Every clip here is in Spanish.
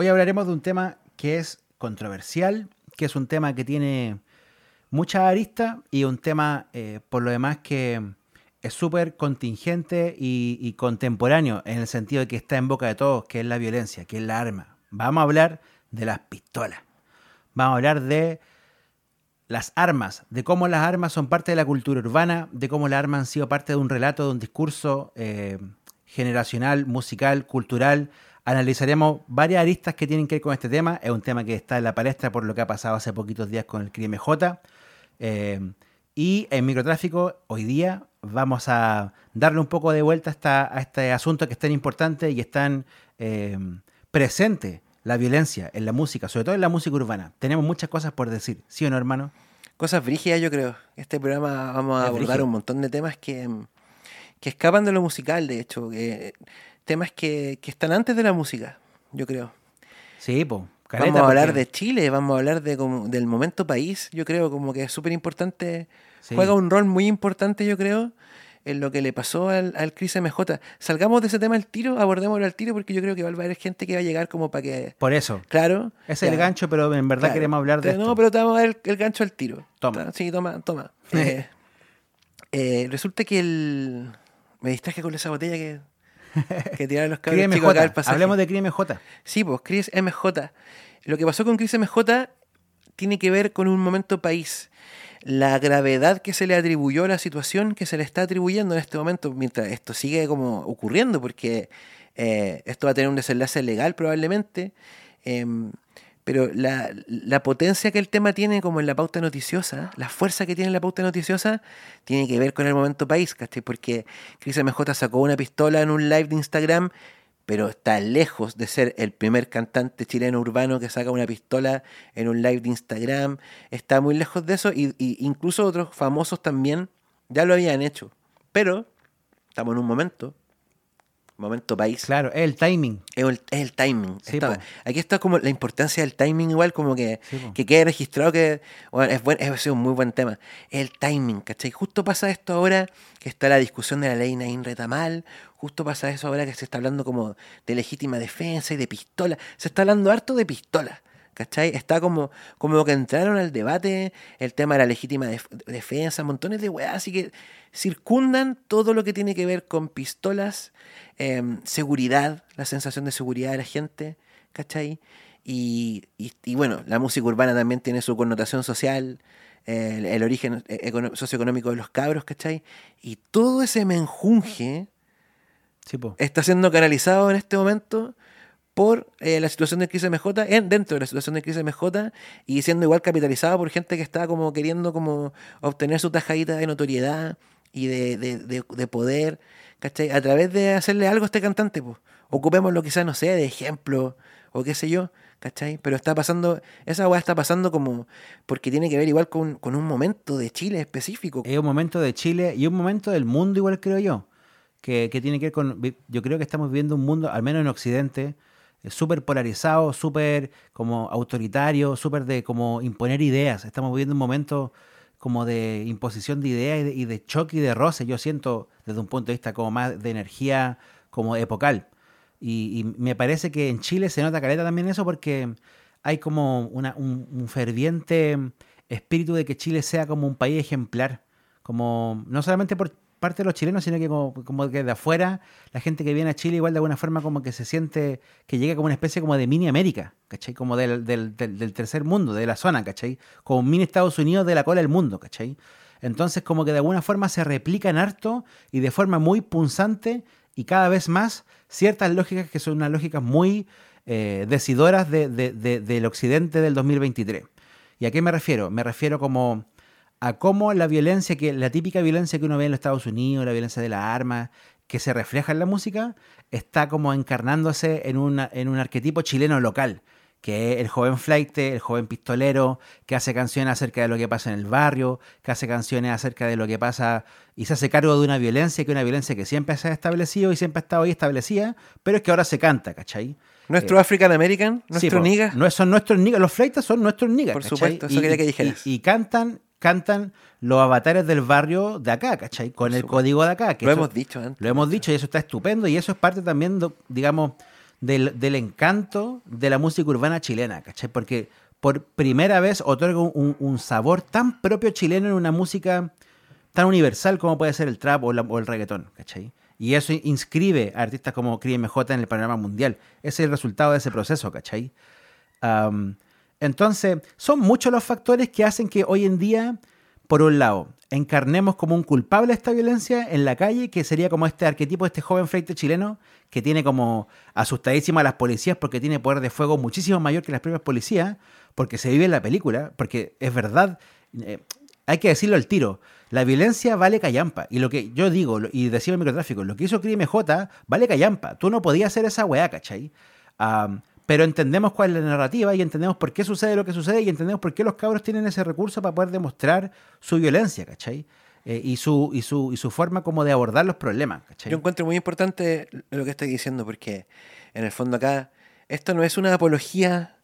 Hoy hablaremos de un tema que es controversial, que es un tema que tiene muchas aristas y un tema, eh, por lo demás, que es súper contingente y, contemporáneo en el sentido de que está en boca de todos, que es la violencia, que es la arma. Vamos a hablar de las pistolas. Vamos a hablar de las armas, de cómo las armas son parte de la cultura urbana, de cómo las armas han sido parte de un relato, de un discurso eh, generacional, musical, cultural. Analizaremos varias aristas que tienen que ver con este tema. Es un tema que está en la palestra por lo que ha pasado hace poquitos días con el crimen J. Eh, y en microtráfico, hoy día vamos a darle un poco de vuelta a, este asunto que es tan importante y es tan eh, presente la violencia en la música, sobre todo en la música urbana. Tenemos muchas cosas por decir, ¿sí o no, hermano? Cosas brígidas, yo creo. Este programa vamos a es abordar brígido. un montón de temas que, que escapan de lo musical, de hecho. Que, temas que, que están antes de la música, yo creo. Sí, pues. Vamos a hablar de Chile, vamos a hablar de como, del momento país, yo creo, como que es súper importante, sí. juega un rol muy importante, yo creo, en lo que le pasó al, al Cris MJ. Salgamos de ese tema al tiro, abordémoslo al tiro, porque yo creo que va a haber gente que va a llegar como para que... Por eso. Claro. Ese es el gancho, pero en verdad claro. queremos hablar de No, esto. pero te vamos a dar el, el gancho al tiro. Toma. Sí, toma, toma. eh, eh, resulta que el... Me distraje con esa botella que... Que tiraron los cabros chicos acá del pasaje. Hablemos de Cris MJ. Sí, pues, Cris MJ. Lo que pasó con Cris MJ tiene que ver con un momento país la gravedad que se le atribuyó a la situación que se le está atribuyendo en este momento, mientras esto sigue como ocurriendo, porque eh, esto va a tener un desenlace legal probablemente, eh, pero la, potencia que el tema tiene como en la pauta noticiosa, la fuerza que tiene en la pauta noticiosa, tiene que ver con el momento país, ¿cachai? Porque Chris MJ sacó una pistola en un live de Instagram pero está lejos de ser el primer cantante chileno urbano que saca una pistola en un live de Instagram. Está muy lejos de eso y, y incluso otros famosos también ya lo habían hecho. Pero estamos en un momento, momento país. Claro, es el timing. Es el, es el timing. Sí, está, aquí está como la importancia del timing igual, como que, sí, que quede registrado que bueno, es, buen, es un muy buen tema. El timing, ¿cachai? Justo pasa esto ahora que está la discusión de la ley Nain Retamal, justo pasa eso ahora que se está hablando como de legítima defensa y de pistola. Se está hablando harto de pistola. ¿Cachai? Está como, como que entraron al debate el tema de la legítima def defensa, montones de weas, así que circundan todo lo que tiene que ver con pistolas, eh, seguridad, la sensación de seguridad de la gente, ¿cachai? Y, y, y, bueno, la música urbana también tiene su connotación social, eh, el, el, origen socioeconómico de los cabros, ¿cachai? Y todo ese menjunje sí, está siendo canalizado en este momento por eh, la situación de crisis MJ, en, dentro de la situación de crisis MJ, y siendo igual capitalizado por gente que está como queriendo como obtener su tajadita de notoriedad y de, de poder, ¿cachai? A través de hacerle algo a este cantante, pues. Ocupémoslo quizás, no sé, de ejemplo, o qué sé yo, ¿cachai? Pero está pasando, esa weá está pasando como, porque tiene que ver igual con, con un momento de Chile específico. Es un momento de Chile y un momento del mundo igual creo yo, que, que tiene que ver con, yo creo que estamos viviendo un mundo, al menos en Occidente, súper polarizado, súper como autoritario, súper de como imponer ideas. Estamos viviendo un momento como de imposición de ideas y de, choque y de roce. Yo siento desde un punto de vista como más de energía como epocal. Y, y me parece que en Chile se nota caleta también eso porque hay como una, un, un, ferviente espíritu de que Chile sea como un país ejemplar. Como no solamente por parte de los chilenos, sino que como, que de afuera, la gente que viene a Chile igual de alguna forma como que se siente que llega como una especie como de mini América, ¿cachai? Como del, del, del, del tercer mundo, de la zona, ¿cachai? Como un mini Estados Unidos de la cola del mundo, ¿cachai? Entonces como que de alguna forma se replican harto y de forma muy punzante y cada vez más ciertas lógicas que son unas lógicas muy eh, decidoras de, de, de, del occidente del 2023. ¿Y a qué me refiero? Me refiero como a cómo la violencia, que la típica violencia que uno ve en los Estados Unidos, la violencia de las armas, que se refleja en la música, está como encarnándose en, una, en un arquetipo chileno local, que es el joven flight, el joven pistolero, que hace canciones acerca de lo que pasa en el barrio, que hace canciones acerca de lo que pasa y se hace cargo de una violencia, que es una violencia que siempre se ha establecido y siempre ha estado ahí establecida, pero es que ahora se canta, ¿cachai? ¿Nuestro eh, African American? ¿Nuestro sí, nigga? No, son nuestros niggas, los flightas son nuestros niggas. Por ¿cachai? supuesto, eso y, quería que dijeras. Y, y, cantan cantan los avatares del barrio de acá, ¿cachai? Con el código de acá. Que lo eso, hemos dicho antes. Lo hemos dicho y eso está estupendo y eso es parte también, digamos, del, del encanto de la música urbana chilena, ¿cachai? Porque por primera vez otorga un, un sabor tan propio chileno en una música tan universal como puede ser el trap o, la- o el reggaetón, ¿cachai? Y eso inscribe a artistas como Cris MJ en el panorama mundial. Ese es el resultado de ese proceso, ¿cachai? Am, entonces, son muchos los factores que hacen que hoy en día, por un lado, encarnemos como un culpable esta violencia en la calle, que sería como este arquetipo este joven freite chileno que tiene como asustadísima a las policías porque tiene poder de fuego muchísimo mayor que las propias policías, porque se vive en la película, porque es verdad, eh, hay que decirlo al tiro. La violencia vale callampa. Y lo que yo digo, y decía el microtráfico, lo que hizo Crime J vale callampa. Tú no podías hacer esa weá, ¿cachai? Pero entendemos cuál es la narrativa y entendemos por qué sucede lo que sucede y entendemos por qué los cabros tienen ese recurso para poder demostrar su violencia, ¿cachai? Eh, y, su, y, su, y su forma como de abordar los problemas, ¿cachai? Yo encuentro muy importante lo que estoy diciendo, porque en el fondo acá, esto no es una apología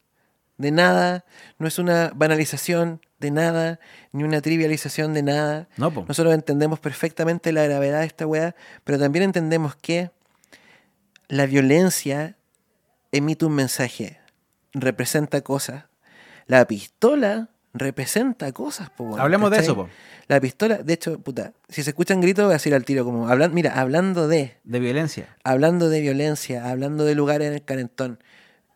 de nada, no es una banalización de nada, ni una trivialización de nada. No. Nosotros entendemos perfectamente la gravedad de esta weá, pero también entendemos que la violencia emite un mensaje, representa cosas. La pistola representa cosas, po, Hablemos de eso, po. La pistola, de hecho, puta, si se escuchan gritos, voy a decir al tiro como, hablan, mira, hablando de, De violencia. hablando de violencia, hablando de lugares en el calentón.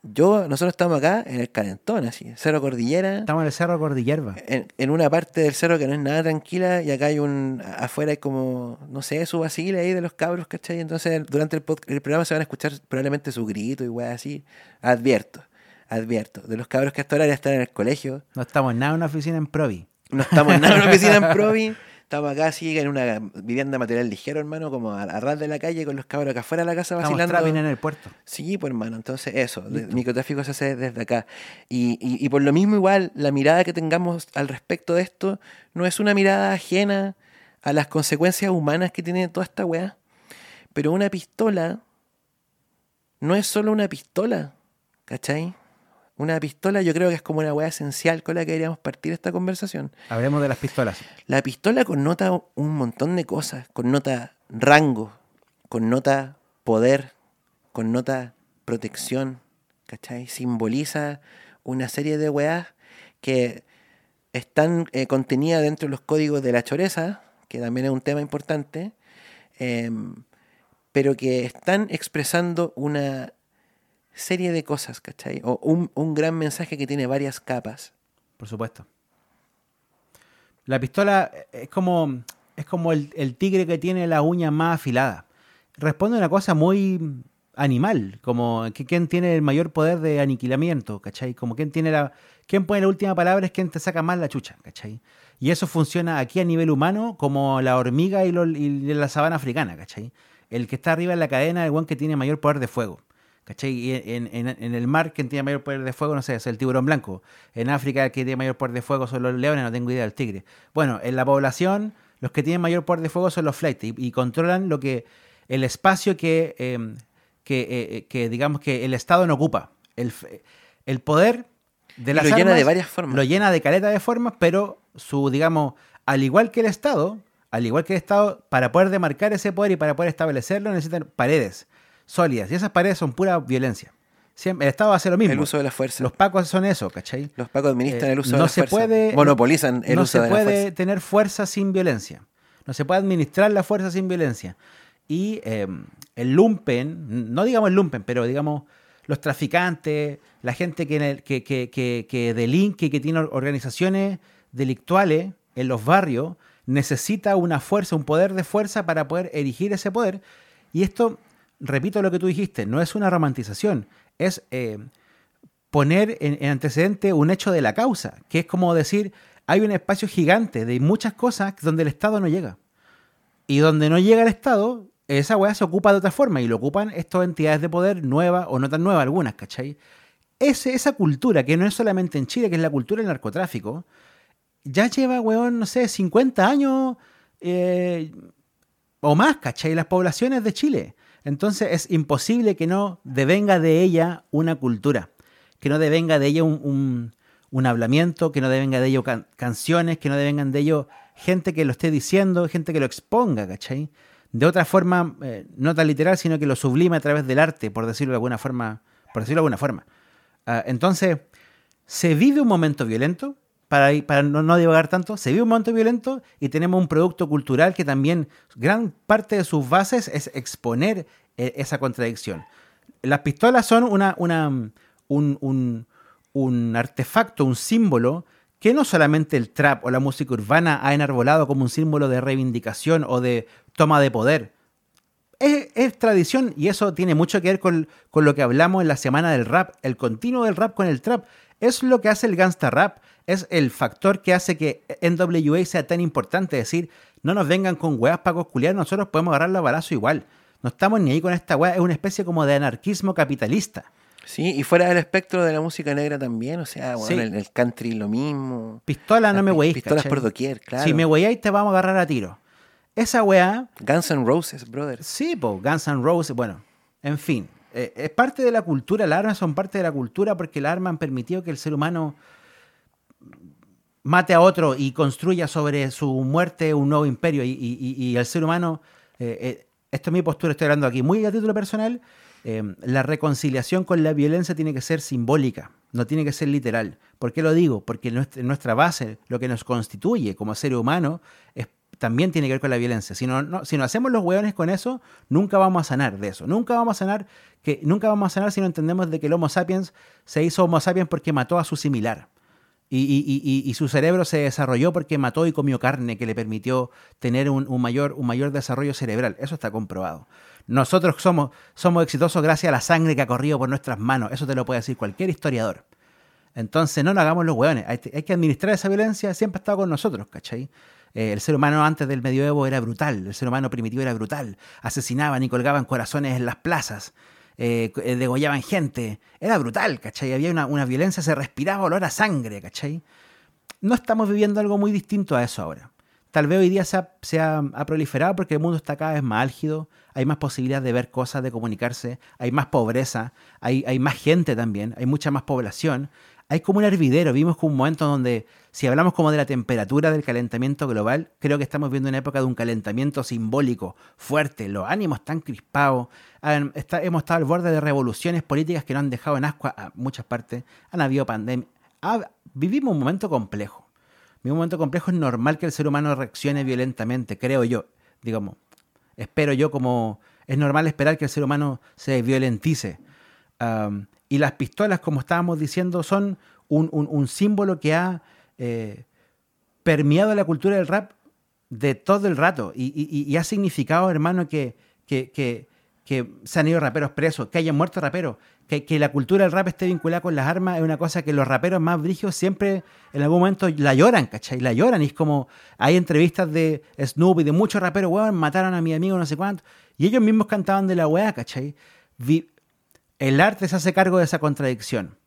Yo, nosotros estamos acá en el calentón, así, Cerro Cordillera, Estamos en el Cerro Cordillerba. en, en una parte del cerro que no es nada tranquila y acá hay un, afuera hay como, no sé, su vacile ahí de los cabros, ¿cachai? Entonces, durante el, el programa se van a escuchar probablemente su grito y weas así. Advierto, advierto, de los cabros que hasta ahora ya están en el colegio, No estamos nada en una oficina en Provi. no estamos en nada en una oficina en Provi. Estamos acá así en una vivienda material ligero, hermano, como a, a ras de la calle con los cabros acá afuera de la casa Estamos vacilando. en el puerto. Sí, pues hermano, entonces eso, de- microtráfico se hace desde acá. Y, y- y por lo mismo igual, la mirada que tengamos al respecto de esto no es una mirada ajena a las consecuencias humanas que tiene toda esta weá. Pero una pistola no es solo una pistola, ¿cachai? Una pistola yo creo que es como una weá esencial con la que deberíamos partir esta conversación. Hablemos de las pistolas. La pistola connota un montón de cosas. Connota rango, connota poder, connota protección, ¿cachai? Simboliza una serie de weas que están eh, contenidas dentro de los códigos de la choreza, que también es un tema importante, em, pero que están expresando una serie de cosas, ¿cachai? O un, un gran mensaje que tiene varias capas. Por supuesto. La pistola es como, es como el, el tigre que tiene la uña más afilada. Responde a una cosa muy animal, como que quién tiene el mayor poder de aniquilamiento, ¿cachai? Como quién tiene la... Quién pone la última palabra es quien te saca más la chucha, ¿cachai? Y eso funciona aquí a nivel humano como la hormiga y, la sabana africana, ¿cachai? El que está arriba en la cadena, el one que tiene mayor poder de fuego. ¿Cachai? Y en, en- en el mar, quien tiene mayor poder de fuego, no sé, es el tiburón blanco. En África, el que tiene mayor poder de fuego son los leones, no tengo idea del tigre. Bueno, en la población, los que tienen mayor poder de fuego son los flights y, y controlan lo que el espacio que, eh, que, eh, que, digamos que el Estado no ocupa. El, el poder de Y las lo llena de varias formas. Lo llena de caleta de formas, pero su, digamos, al igual que el Estado, al igual que el Estado, para poder demarcar ese poder y para poder establecerlo necesitan paredes sólidas. Y esas paredes son pura violencia. Siempre, el Estado hace lo mismo. El uso de la fuerza. Los pacos son eso, ¿cachai? Los pacos administran Eh, el uso de no la se fuerza. puede- Monopolizan el no uso se de la puede fuerza. tener fuerza sin violencia. No se puede administrar la fuerza sin violencia. Y eh, el lumpen, no digamos el lumpen, pero digamos los traficantes, la gente que, en el- que, que, que, que delinque, que tiene or- organizaciones delictuales en los barrios, necesita una fuerza, un poder de fuerza para poder erigir ese poder. Y esto, repito lo que tú dijiste, no es una romantización, es eh, poner en, en antecedente un hecho de la causa, que es como decir, hay un espacio gigante de muchas cosas donde el Estado no llega. Y donde no llega el Estado, esa weá se ocupa de otra forma y lo ocupan estas entidades de poder nuevas o no tan nuevas algunas, ¿cachai? Ese, esa cultura, que no es solamente en Chile, que es la cultura del narcotráfico, ya lleva, weón, no sé, 50 años eh, o más, ¿cachai? Las poblaciones de Chile. Entonces es imposible que no devenga de ella una cultura, que no devenga de ella un, un, hablamiento, que no devenga de ello can- canciones, que no devengan de ello gente que lo esté diciendo, gente que lo exponga, ¿cachai? de otra forma, eh, no tan literal, sino que lo sublime a través del arte, por decirlo de alguna forma. Por decirlo de alguna forma. Ah, entonces, se vive un momento violento, para, para no, no divagar tanto, se vive un momento violento y tenemos un producto cultural que también gran parte de sus bases es exponer eh, esa contradicción. Las pistolas son una, una, un, un, un artefacto, un símbolo que no solamente el trap o la música urbana ha enarbolado como un símbolo de reivindicación o de toma de poder. Es, es tradición y eso tiene mucho que ver con, con, lo que hablamos en la semana del rap, el continuo del rap con el trap. Es lo que hace el gangsta rap, es el factor que hace que NWA sea tan importante. Es decir, no nos vengan con weas para cosculiar, nosotros podemos agarrar la balazo igual. No estamos ni ahí con esta wea, es una especie como de anarquismo capitalista. Sí, y fuera del espectro de la música negra también, o sea, bueno, sí. el, el, country lo mismo. Pistola, no me weéis. Pistolas ¿cachai? por doquier, claro. Si me weáis, te vamos a agarrar a tiro. Esa weá. Guns N' Roses, brother. Sí, pues, Guns N' Roses, bueno, en fin. Eh, es parte de la cultura, las armas son parte de la cultura porque las armas han permitido que el ser humano mate a otro y construya sobre su muerte un nuevo imperio. Y, el ser humano, eh, eh, esto es mi postura, estoy hablando aquí muy a título personal, eh, la reconciliación con la violencia tiene que ser simbólica, no tiene que ser literal. ¿Por qué lo digo? Porque nuestra, base, lo que nos constituye como ser humano, también tiene que ver con la violencia. Si no, no hacemos los hueones con eso, nunca vamos a sanar de eso. Nunca vamos a sanar, que, nunca vamos a sanar si no entendemos de que el Homo sapiens se hizo Homo sapiens porque mató a su similar. Y, y, su cerebro se desarrolló porque mató y comió carne que le permitió tener un, mayor, un mayor desarrollo cerebral. Eso está comprobado. Nosotros somos, somos exitosos gracias a la sangre que ha corrido por nuestras manos. Eso te lo puede decir cualquier historiador. Entonces no nos hagamos los hueones. Hay, hay, que administrar esa violencia. Siempre ha estado con nosotros, ¿cachai? Eh, el ser humano antes del medioevo era brutal. El ser humano primitivo era brutal. Asesinaban y colgaban corazones en las plazas. Eh, degollaban gente. Era brutal, ¿cachai? Había una, una, violencia, se respiraba olor a sangre, ¿cachai? No estamos viviendo algo muy distinto a eso ahora. Tal vez hoy día se ha, se ha proliferado porque el mundo está cada vez más álgido, hay más posibilidades de ver cosas, de comunicarse, hay más pobreza, hay, hay más gente también, hay mucha más población. Hay como un hervidero, vimos como un momento donde, si hablamos como de la temperatura del calentamiento global, creo que estamos viendo una época de un calentamiento simbólico fuerte, los ánimos están crispados, hemos estado al borde de revoluciones políticas que nos han dejado en ascua a muchas partes, han habido pandemia, ha, vivimos un momento complejo. Vivimos un momento complejo, es normal que el ser humano reaccione violentamente, creo yo, digamos, espero yo como es normal esperar que el ser humano se violentice. Y las pistolas, como estábamos diciendo, son un, un, símbolo que ha eh, permeado la cultura del rap de todo el rato y, y, ha significado, hermano, que, que, que, se han ido raperos presos, que hayan muerto raperos, que, que, la cultura del rap esté vinculada con las armas es una cosa que los raperos más brígidos siempre en algún momento la lloran, ¿cachai? La lloran y es como, hay entrevistas de Snoop y de muchos raperos, weón, mataron a mi amigo no sé cuánto, y ellos mismos cantaban de la weá, ¿cachai? El arte se hace cargo de esa contradicción.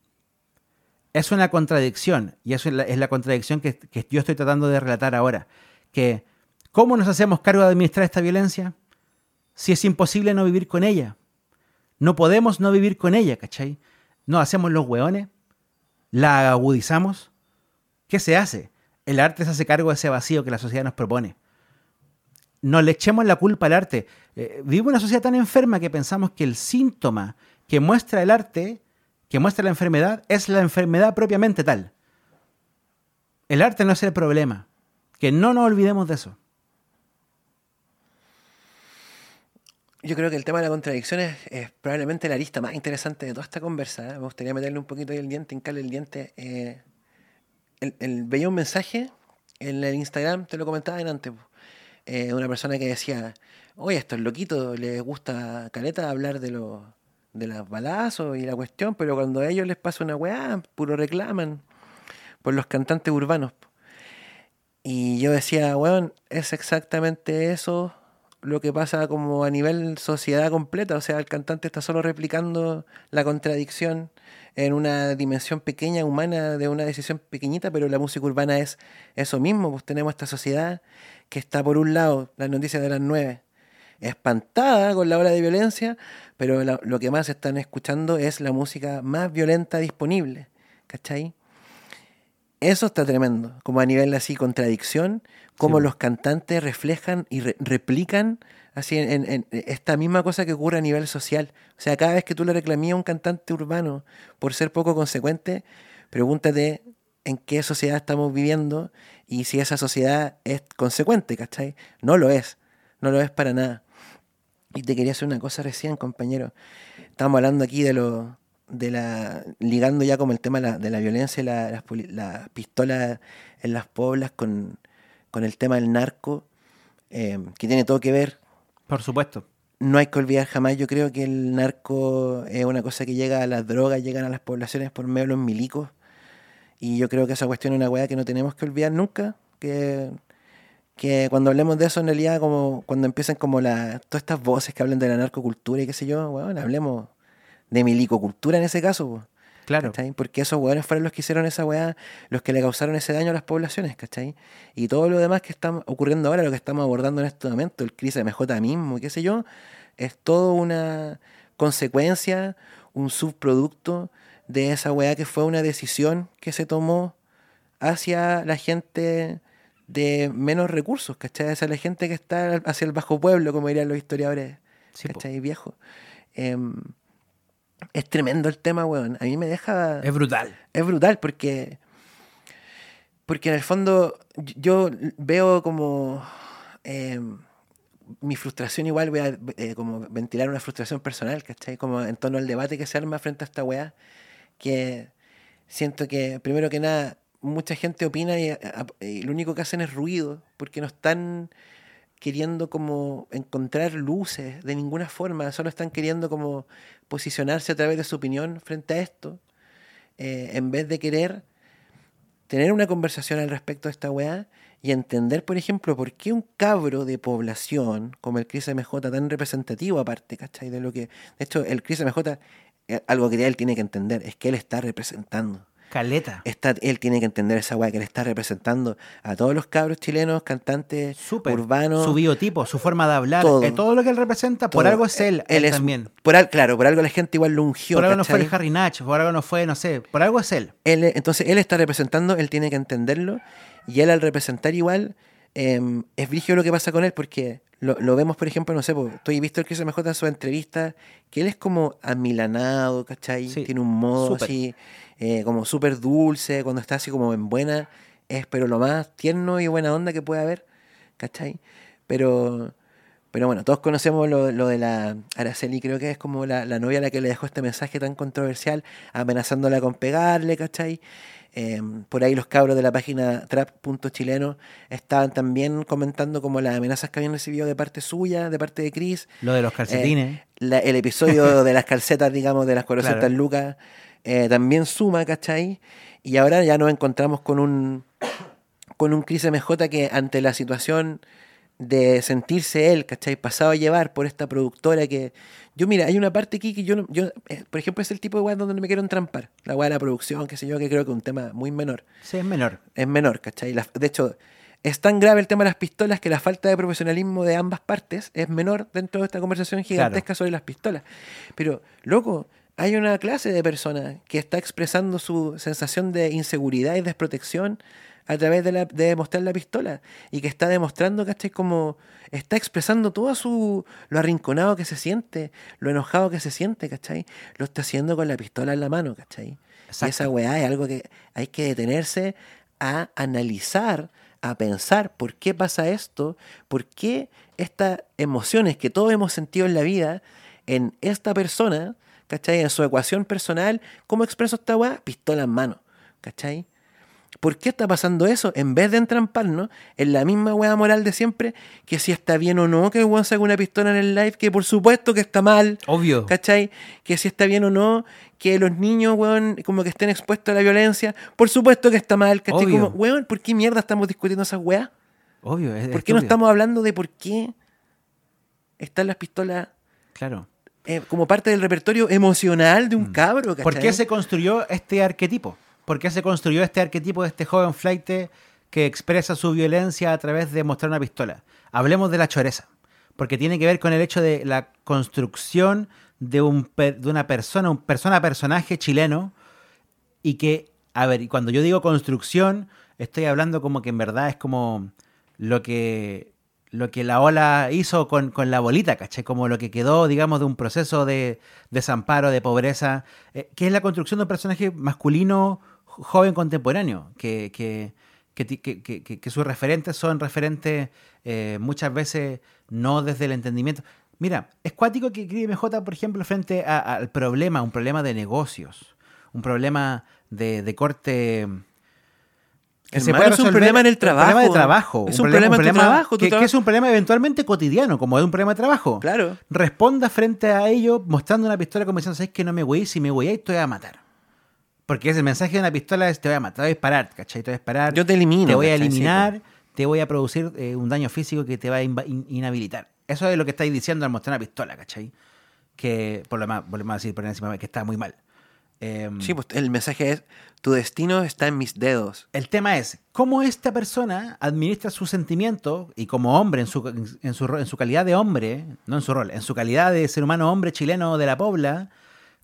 Es una contradicción, y eso es la, es la contradicción que, yo estoy tratando de relatar ahora. Que, ¿cómo nos hacemos cargo de administrar esta violencia? Si es imposible no vivir con ella. No podemos no vivir con ella, ¿cachai? No hacemos los hueones, la agudizamos. ¿Qué se hace? El arte se hace cargo de ese vacío que la sociedad nos propone. No le echemos la culpa al arte. Eh, vive una sociedad tan enferma que pensamos que el síntoma que muestra el arte, que muestra la enfermedad, es la enfermedad propiamente tal. El arte no es el problema. Que no nos olvidemos de eso. Yo creo que el tema de la contradicción es, probablemente la lista más interesante de toda esta conversa. ¿eh? Me gustaría meterle un poquito ahí el diente, hincarle el diente. Eh, el, veía un mensaje en el Instagram, te lo comentaba antes, eh, una persona que decía, oye, estos loquitos les gusta caleta hablar de los de los balazos y la cuestión, pero cuando a ellos les pasa una weá, puro reclaman por los cantantes urbanos. Y yo decía, weón, es exactamente eso lo que pasa como a nivel sociedad completa. O sea, el cantante está solo replicando la contradicción en una dimensión pequeña, humana, de una decisión pequeñita, pero la música urbana es eso mismo. Pues tenemos esta sociedad que está por un lado, las noticias de las nueve, espantada con la ola de violencia, pero la, lo que más están escuchando es la música más violenta disponible, ¿cachai? Eso está tremendo, como a nivel así contradicción, como sí. los cantantes reflejan y re replican Así, en, en- en esta misma cosa que ocurre a nivel social. O sea, cada vez que tú le reclamías a un cantante urbano por ser poco consecuente, pregúntate en qué sociedad estamos viviendo y si esa sociedad es consecuente, ¿cachai? No lo es, no lo es para nada. Y te quería hacer una cosa recién, compañero. Estamos hablando aquí de lo de la ligando ya como el tema de la, de la violencia y la, las poli- la pistola en las poblas con, con el tema del narco, eh, que tiene todo que ver Por supuesto. no hay que olvidar jamás, yo creo que el narco es una cosa que llega a las drogas, llegan a las poblaciones por medio de los milicos. Y yo creo que esa cuestión es una weá que no tenemos que olvidar nunca. Que, que cuando hablemos de eso, en realidad, como cuando empiezan como la, todas estas voces que hablan de la narcocultura y qué sé yo, bueno, hablemos de milicocultura en ese caso. po, Claro. ¿cachai? Porque esos weones fueron los que hicieron esa weá, los que le causaron ese daño a las poblaciones, ¿cachai? Y todo lo demás que está ocurriendo ahora, lo que estamos abordando en este momento, el crisis de MJ mismo, y qué sé yo, es todo una consecuencia, un subproducto de esa weá que fue una decisión que se tomó hacia la gente de menos recursos, ¿cachai? Hacia la gente que está hacia el bajo pueblo, como dirían los historiadores, Sí, po. ¿cachai? Viejos. Em, es tremendo el tema, weón. A mí me deja... Es brutal. Es brutal porque. Porque en el fondo yo veo como. eh, mi frustración, igual voy a eh, como ventilar una frustración personal, ¿cachai? Como en torno al debate que se arma frente a esta weá. Que siento que, primero que nada, mucha gente opina y, a- y lo único que hacen es ruido, porque no están queriendo como encontrar luces de ninguna forma, solo están queriendo como posicionarse a través de su opinión frente a esto eh, en vez de querer tener una conversación al respecto de esta weá y entender, por ejemplo, por qué un cabro de población como el Cris MJ, tan representativo aparte, ¿cachai? De lo que, de hecho, el Cris MJ, eh, algo que él tiene que entender, es que él está representando. Caleta. Está, él tiene que entender esa weá, que él está representando a todos los cabros chilenos, cantantes Súper. urbanos. Su biotipo, su forma de hablar, Todo. eh, todo, lo que él representa, por algo es él, él, es- también. Por, claro, por algo la gente igual lo ungió. Por algo no fue. Harry Natch, por algo no fue, no sé, por algo es él. Él, entonces él está representando, él tiene que entenderlo, y él al representar igual, eh, es brígido lo que pasa con él, porque lo, lo vemos, por ejemplo, no sé, has visto el Chris MJ en su entrevista, que él es como amilanado, ¿cachai? Sí, Tiene un modo así, eh, como súper dulce, cuando está así como en buena, es pero lo más tierno y buena onda que puede haber, ¿cachai? Pero... Pero bueno, todos conocemos lo, lo de la Araceli, creo que es como la, la novia a la que le dejó este mensaje tan controversial, amenazándola con pegarle, ¿cachai? Eh, por ahí los cabros de la página trap.chileno estaban también comentando como las amenazas que habían recibido de parte suya, de parte de Chris. Lo de los calcetines. Eh, la- el episodio de las calcetas, digamos, de las 400 Claro. lucas, eh, también suma, ¿cachai? Y ahora ya nos encontramos con un, con un Chris MJ que ante la situación de sentirse él, ¿cachai? Pasado a llevar por esta productora que... Yo, mira, hay una parte aquí que yo, no- yo eh, por ejemplo, es el tipo de weá donde no me quiero entrampar. La weá de la producción, qué sé yo, que creo que es un tema muy menor Sí, es menor. es menor, ¿cachai? La- de hecho, es tan grave el tema de las pistolas que la falta de profesionalismo de ambas partes es menor dentro de esta conversación gigantesca sobre las pistolas. Pero, loco, hay una clase de personas que está expresando su sensación de inseguridad y desprotección a través de, la, de mostrar la pistola y que está demostrando, ¿cachai? Como está expresando todo su lo arrinconado que se siente, lo enojado que se siente, ¿cachai? Lo está haciendo con la pistola en la mano, ¿cachai? Y Exacto. esa weá es algo que hay que detenerse a analizar, a pensar por qué pasa esto, por qué estas emociones que todos hemos sentido en la vida, en esta persona, ¿cachai? En su ecuación personal, ¿cómo expreso esta weá? Pistola en mano, ¿cachai? ¿Por qué está pasando eso? En vez de entramparnos en la misma weá moral de siempre, que si está bien o no que el weón saque una pistola en el live, que por supuesto que está mal, Obvio. ¿Cachai? Que si está bien o no, que los niños, weón, como que estén expuestos a la violencia. Por supuesto que está mal, ¿cachai? Obvio. Como, weón, ¿por qué mierda estamos discutiendo esas weas? Obvio. Es, ¿Por qué no estamos hablando de por qué están las pistolas Claro. eh, como parte del repertorio emocional de un cabro, ¿cachai? Mm. ¿Por qué se construyó este arquetipo? ¿Por qué se construyó este arquetipo de este joven flight que expresa su violencia a través de mostrar una pistola? Hablemos de la choreza, porque tiene que ver con el hecho de la construcción de, un, de una persona, un persona-personaje chileno, y que, a ver, cuando yo digo construcción, estoy hablando como que en verdad es como lo que, lo que la ola hizo con, con, la bolita, ¿cachai? Como lo que quedó, digamos, de un proceso de desamparo, de pobreza, eh, que es la construcción de un personaje masculino joven contemporáneo, que, que, que, que sus referentes son referentes eh, muchas veces no desde el entendimiento. Mira, es cuático que MJ, por ejemplo, frente al problema, un problema de negocios, un problema de, de corte es un problema en el trabajo. Un problema de trabajo. Es un, problema, en trabajo. Que, es un problema eventualmente cotidiano, como es un problema de trabajo. Claro. Responda frente a ello mostrando una pistola como diciendo, ¿sabes que no me voy? Si me voy voy a matar. Porque es el mensaje de una pistola es te voy a matar, te voy a disparar, ¿cachai? Te voy a disparar. Yo te elimino. Te voy a eliminar, te voy a producir eh, un daño físico que te va a inhabilitar. Eso es lo que estáis diciendo al mostrar una pistola, ¿cachai? Que, por lo más, volvemos a decir por encima, que está muy mal. Em, sí, pues el mensaje es, tu destino está en mis dedos. El tema es, cómo esta persona administra su sentimiento y como hombre, en su, en su, en su calidad de hombre, no en su rol, en su calidad de ser humano hombre chileno de la Pobla,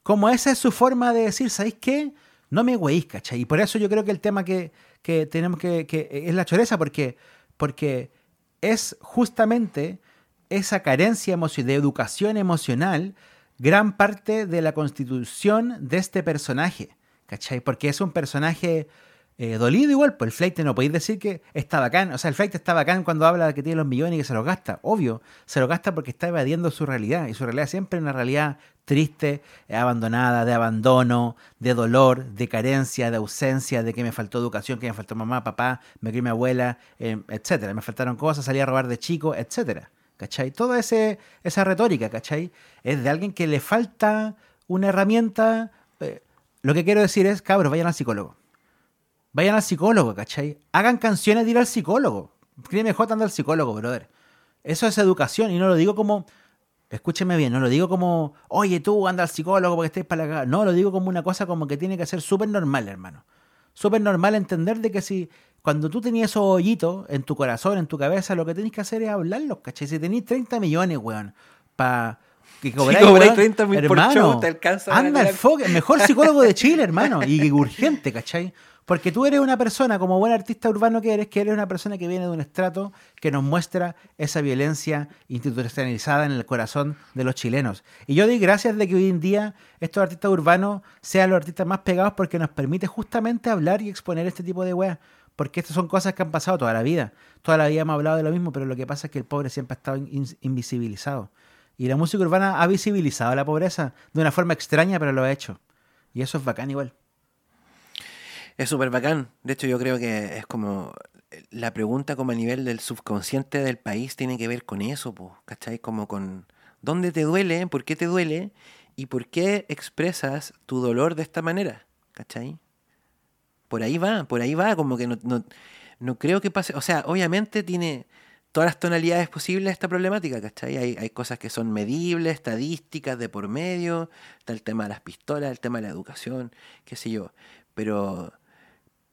cómo esa es su forma de decir, ¿sabéis qué? No me güeyís, ¿cachai? Y por eso yo creo que el tema que, que tenemos que, que, es la choreza, porque, porque es justamente esa carencia de educación emocional gran parte de la constitución de este personaje, ¿cachai? Porque es un personaje eh, dolido igual, pues el flight no podéis decir que está bacán, o sea, el flight está bacán cuando habla de que tiene los millones y que se los gasta, obvio, se los gasta porque está evadiendo su realidad, y su realidad siempre es una realidad triste, abandonada, de abandono, de dolor, de carencia, de ausencia, de que me faltó educación, que me faltó mamá, papá, me crió mi abuela, eh, etcétera, me faltaron cosas, salí a robar de chico, etcétera. ¿cachai? Toda esa retórica, ¿cachai? Es de alguien que le falta una herramienta. Eh, lo que quiero decir es, cabros, vayan al psicólogo. Vayan al psicólogo, ¿cachai? Hagan canciones de ir al psicólogo. Créeme, J anda al psicólogo, brother. Eso es educación y no lo digo como, escúcheme bien, no lo digo como, oye, tú anda al psicólogo porque estés para la No, lo digo como una cosa como que tiene que ser súper normal, hermano. Súper normal entender de que si cuando tú tenías esos hoyitos en tu corazón, en tu cabeza, lo que tenés que hacer es hablarlos, ¿cachai? Si tenés 30 millones, weón, para que cobráis, si 30 mil por show, te alcanza Anda el el mejor psicólogo de Chile, hermano, y urgente, ¿cachai? Porque tú eres una persona, como buen artista urbano que eres, que eres una persona que viene de un estrato que nos muestra esa violencia institucionalizada en el corazón de los chilenos. Y yo doy gracias de que hoy en día estos artistas urbanos sean los artistas más pegados porque nos permite justamente hablar y exponer este tipo de weas. Porque estas son cosas que han pasado toda la vida. Toda la vida hemos hablado de lo mismo, pero lo que pasa es que el pobre siempre ha estado invisibilizado. Y la música urbana ha visibilizado la pobreza de una forma extraña, pero lo ha hecho. Y eso es bacán igual. Es súper bacán. De hecho, yo creo que es como la pregunta como a nivel del subconsciente del país tiene que ver con eso, ¿cachai? Como con dónde te duele, por qué te duele y por qué expresas tu dolor de esta manera, ¿cachai? Por ahí va, por ahí va, como que no, no, no creo que pase, o sea, obviamente tiene todas las tonalidades posibles esta problemática, ¿cachai? Hay, hay cosas que son medibles, estadísticas de por medio, está el tema de las pistolas, el tema de la educación, qué sé yo, pero,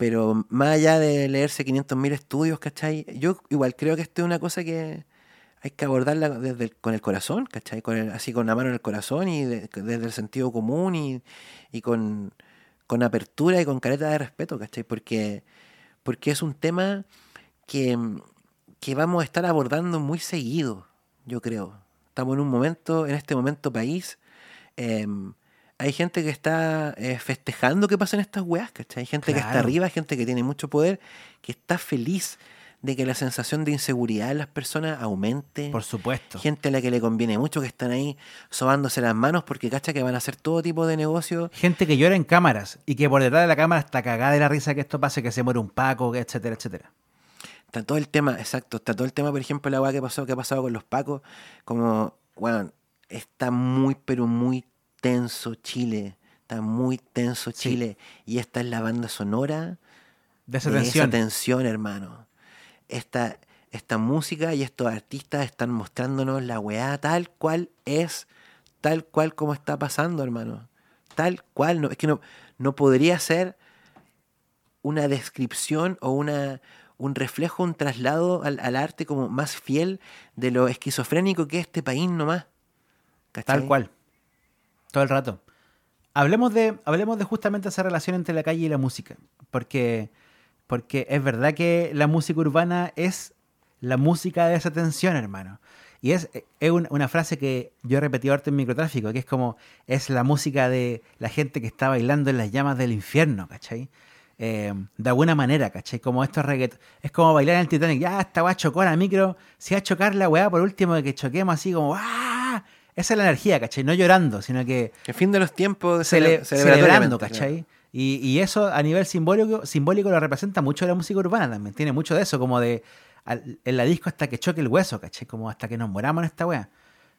pero más allá de leerse 500.000 estudios, ¿cachai? Yo igual creo que esto es una cosa que hay que abordarla desde con el corazón, ¿cachai? Con así con la mano en el corazón y desde el sentido común y, y con con apertura y con careta de respeto, ¿cachai? Porque, porque es un tema que, que vamos a estar abordando muy seguido, yo creo. Estamos en un momento, en este momento país, em, hay gente que está eh, festejando que pasen estas weas, ¿cachai? Hay gente que está arriba, hay gente que tiene mucho poder, que está feliz de que la sensación de inseguridad en las personas aumente. Por supuesto. Gente a la que le conviene mucho que están ahí sobándose las manos porque cacha que van a hacer todo tipo de negocios. Gente que llora en cámaras y que por detrás de la cámara está cagada de la risa que esto pase, que se muere un Paco, etcétera, etcétera. Está todo el tema, exacto, está todo el tema, por ejemplo, la weá que pasó, que ha pasado con los Pacos, como, bueno, está muy, pero muy tenso Chile. Está muy tenso Chile. Y esta es la banda sonora de esa tensión. Esa tensión, hermano esta, esta música y estos artistas están mostrándonos la weá tal cual es, tal cual como está pasando, hermano. Tal cual, no, es que no, no podría ser una descripción o una, un reflejo, un traslado al, arte como más fiel de lo esquizofrénico que es este país nomás. Tal cual. Todo el rato. Hablemos de, hablemos de justamente esa relación entre la calle y la música. Porque porque es verdad que la música urbana es la música de esa tensión, hermano. Y es, es un- una frase que yo he repetido harto en microtráfico, que es como, es la música de la gente que está bailando en las llamas del infierno, ¿cachai? Eh, de alguna manera, ¿cachai? Como estos reggaet Es como bailar en el Titanic. Ya, esta weá chocó la micro. Si va a chocar la weá, por último, de que choquemos así como, ¡ah! Esa es la energía, ¿cachai? No llorando, sino que El fin de los tiempos de cele- cele- celebrando, ¿cachai? Y, y eso a nivel simbólico, simbólico lo representa mucho la música urbana también. Tiene mucho de eso, como de al- en la disco hasta que choque el hueso, ¿cachai? Como hasta que nos moramos en esta wea.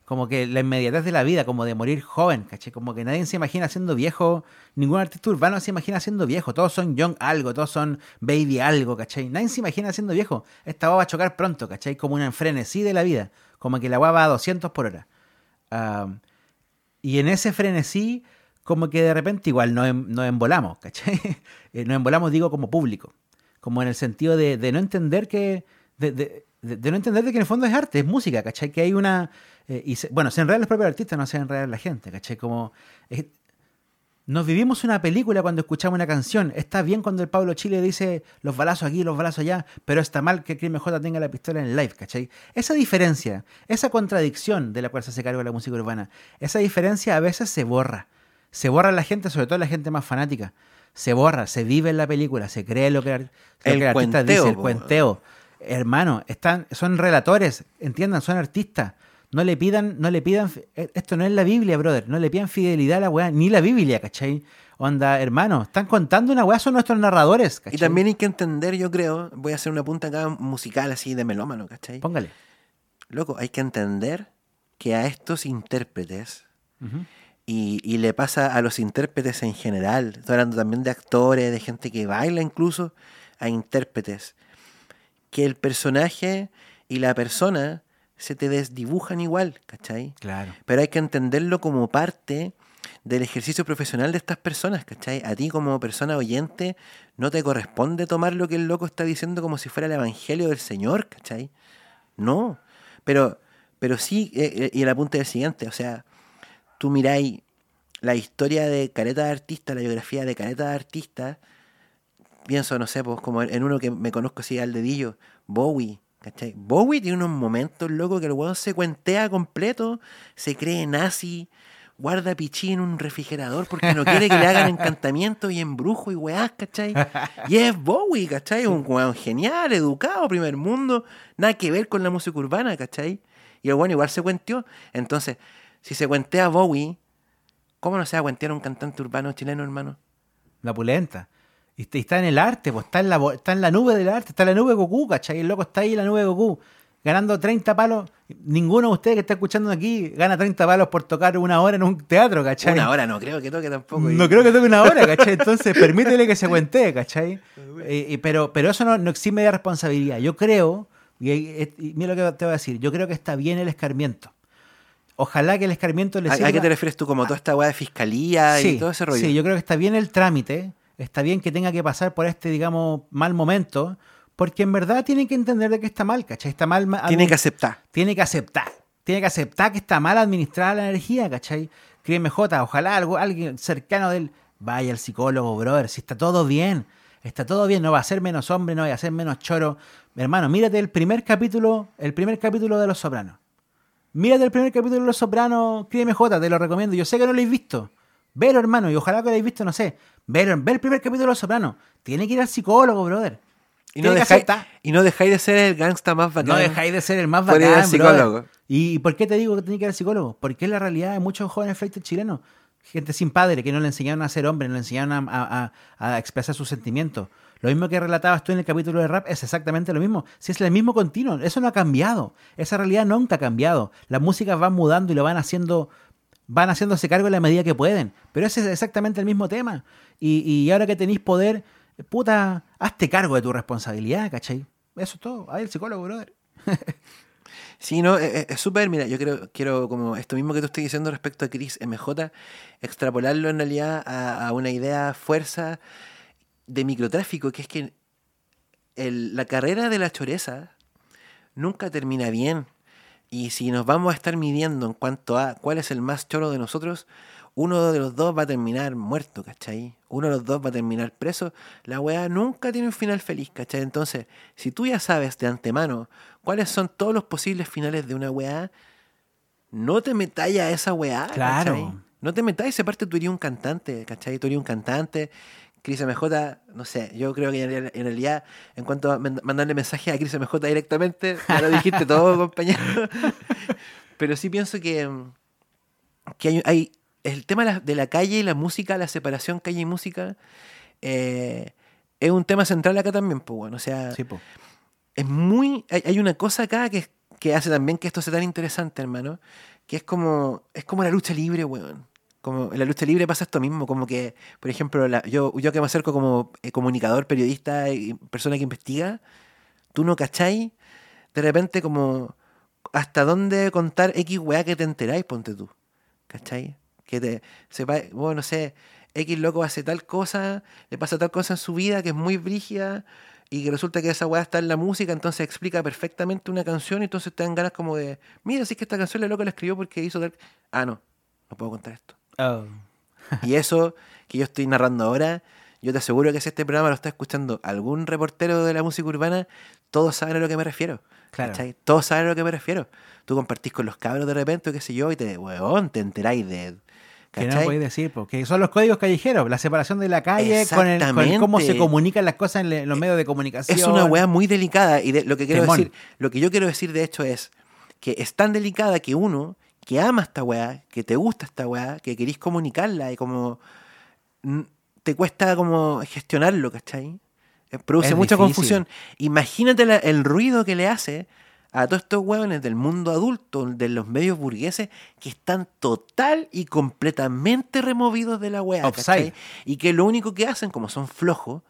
Como que la inmediatez de la vida, como de morir joven, ¿cachai? Como que nadie se imagina siendo viejo, ningún artista urbano se imagina siendo viejo. Todos son young algo, todos son baby algo, ¿cachai? Nadie se imagina siendo viejo. Esta wea va a chocar pronto, ¿cachai? Como una frenesí de la vida. Como que la wea va a 200 por hora. Ah, y en ese frenesí, como que de repente igual nos, em- nos embolamos, ¿cachai? Eh, nos embolamos, digo, como público. Como en el sentido de, de no entender que. De, de- de- no entender de que en el fondo es arte, es música, ¿cachai? Que hay una. eh, y se- bueno, se enreda los propios artistas, no se enreda la gente, ¿cachai? Como. es- nos vivimos una película cuando escuchamos una canción. Está bien cuando el Pablo Chile dice los balazos aquí, los balazos allá, pero está mal que Crimen J tenga la pistola en live, ¿cachai? Esa diferencia, esa contradicción de la cual se hace cargo la música urbana, esa diferencia a veces se borra. Se borra la gente, sobre todo la gente más fanática. Se borra, se vive en la película, se cree lo que, lo El que el artista cuenteo, dice, el cuenteo. Hermano, están, son relatores, entiendan, son artistas. No le pidan, no le pidan, eh, esto no es la Biblia, brother, no le pidan fidelidad a la weá, ni la Biblia, ¿cachai? Onda, hermano, están contando una weá, son nuestros narradores, ¿cachai? Y también hay que entender, yo creo, voy a hacer una punta acá musical así de melómano, ¿cachai? Póngale. Loco, hay que entender que a estos intérpretes, y, y le pasa a los intérpretes en general, estoy hablando también de actores, de gente que baila incluso, a intérpretes, que el personaje y la persona se te desdibujan igual, ¿cachai? Claro. Pero hay que entenderlo como parte del ejercicio profesional de estas personas, ¿cachai? A ti como persona oyente no te corresponde tomar lo que el loco está diciendo como si fuera el evangelio del Señor, ¿cachai? No, pero, pero sí, eh, eh, y el apunte del siguiente, o sea, tú miráis la historia de Careta de Artista, la biografía de Careta de Artista, pienso, no sé, pues como en en uno que me conozco así al dedillo, Bowie, ¿cachai? Bowie tiene unos momentos, loco, que el weón se cuentea completo, se cree nazi, guarda pichí en un refrigerador porque no quiere que le hagan encantamientos y embrujo y weás, ¿cachai? Y es Bowie, ¿cachai? Un weón genial, educado, primer mundo, nada que ver con la música urbana, ¿cachai? Y el weón igual se cuenteó. Entonces, si se cuentea Bowie, ¿cómo no se va a cuentear un cantante urbano chileno, hermano? La pulenta. Y está, en el arte, pues está en, la, está en la nube del arte, está en la nube de Goku, ¿cachai? El loco está ahí en la nube de Goku, ganando 30 palos. Ninguno de ustedes que está escuchando aquí gana 30 palos por tocar una hora en un teatro, ¿cachai? Una hora no creo que toque tampoco. y- No creo que toque una hora, ¿cachai? Entonces, permítele que se cuente, ¿cachai? Eh, pero, pero eso no, no exime de responsabilidad. Yo creo, y, y- y mira lo que te voy a decir, yo creo que está bien el escarmiento. Ojalá que el escarmiento le ¿A, sirva... a qué te refieres tú? Como toda esta weá de fiscalía y todo ese rollo. Sí, yo creo que está bien el trámite, está bien que tenga que pasar por este, digamos, mal momento, porque en verdad tiene que entender de que está mal, ¿cachai? Está mal... ma- Tiene que aceptar. tiene que aceptar. Tiene que aceptar que está mal administrada la energía, ¿cachai? Créeme, J, ojalá algo, alguien cercano de él vaya al psicólogo, brother. Si está todo bien, está todo bien, no va a ser menos hombre, no va a ser menos choro. Hermano, mírate el primer capítulo, el primer capítulo de Los Sopranos. Mírate el primer capítulo de Los Sopranos, Créeme, J, te lo recomiendo. Yo sé que no lo habéis visto. Velo, hermano, y ojalá que lo hayáis visto, no sé. Velo, ve el primer capítulo de Los Sopranos. Tiene que ir al psicólogo, brother. Y no, dejáis, y no dejáis de ser el gangsta más bacán. No dejáis de ser el más ir bacán, brother. psicólogo. ¿Y por qué te digo que tenés que ir al psicólogo? Porque es la realidad de muchos jóvenes flightes chilenos. Gente sin padre, que no le enseñaron a ser hombre, no le enseñaron a- a expresar sus sentimientos. Lo mismo que relatabas tú en el capítulo de rap es exactamente lo mismo. Si es el mismo continuo, eso no ha cambiado. Esa realidad nunca ha cambiado. Las músicas van mudando y lo van haciendo, van haciéndose cargo en la medida que pueden. Pero ese es exactamente el mismo tema. Y, ahora que tenéis poder, puta, hazte cargo de tu responsabilidad, ¿cachai? Eso es todo. Ahí el psicólogo, brother. Sí, no, es- es es súper, mira, yo quiero, quiero como esto mismo que tú estás diciendo respecto a Chris MJ, extrapolarlo en realidad a, una idea fuerza de microtráfico, que es que la carrera de la choreza nunca termina bien. Y si nos vamos a estar midiendo en cuanto a cuál es el más choro de nosotros, uno de los dos va a terminar muerto, ¿cachai? Uno de los dos va a terminar preso. La weá nunca tiene un final feliz, ¿cachai? Entonces, si tú ya sabes de antemano cuáles son todos los posibles finales de una weá, no te metáis a esa weá, Claro. ¿cachai? No te metáis, aparte tú eres un cantante, ¿cachai? Tú eres un cantante. Chris MJ, no sé, yo creo que en real- en realidad, en cuanto a mandarle mensaje a Chris MJ directamente, ya lo dijiste todo, compañero. Pero sí pienso que, que hay, hay- el tema de la, de la calle y la música, la separación calle y música, eh, es un tema central acá también, pues bueno, o sea, Sí, es muy. Hay, hay una cosa acá que, que hace también que esto sea tan interesante, hermano. Que es como. Es como la lucha libre, weón. Como en la lucha libre pasa esto mismo. Como que, por ejemplo, yo, yo que me acerco como eh, comunicador, periodista y persona que investiga, tú no cacháis de repente como hasta dónde contar X weá que te enteráis, ponte tú. ¿Cachai? Que te sepa, bueno, no sé, X loco hace tal cosa, le pasa tal cosa en su vida que es muy brígida y que resulta que esa weá está en la música, entonces explica perfectamente una canción y entonces te dan ganas como de, mira, es que esta canción la loco la escribió porque hizo tal... Ah, no, no puedo contar esto. Oh. Y eso que yo estoy narrando ahora, yo te aseguro que si este programa lo está escuchando algún reportero de la música urbana, todos saben a lo que me refiero. Claro. ¿cachai? Todos saben a lo que me refiero. Tú compartís con los cabros de repente, qué sé yo, y te, weón, te enteráis de... Que no ¿cachai? podéis decir, porque son los códigos callejeros, la separación de la calle con, el, con el cómo se comunican las cosas en, le- en los medios de comunicación. Es una weá muy delicada y de- lo que quiero Temón. decir, lo que yo quiero decir de hecho es que es tan delicada que uno que ama esta weá, que te gusta esta weá, que querís comunicarla y como te cuesta como gestionarlo, ¿cachai? Eh, Produce Es mucha difícil. confusión. Imagínate la- el ruido que le hace a todos estos hueones del mundo adulto, de los medios burgueses, que están total y completamente removidos de la weá. ¿cachai? Y que lo único que hacen, como son flojos,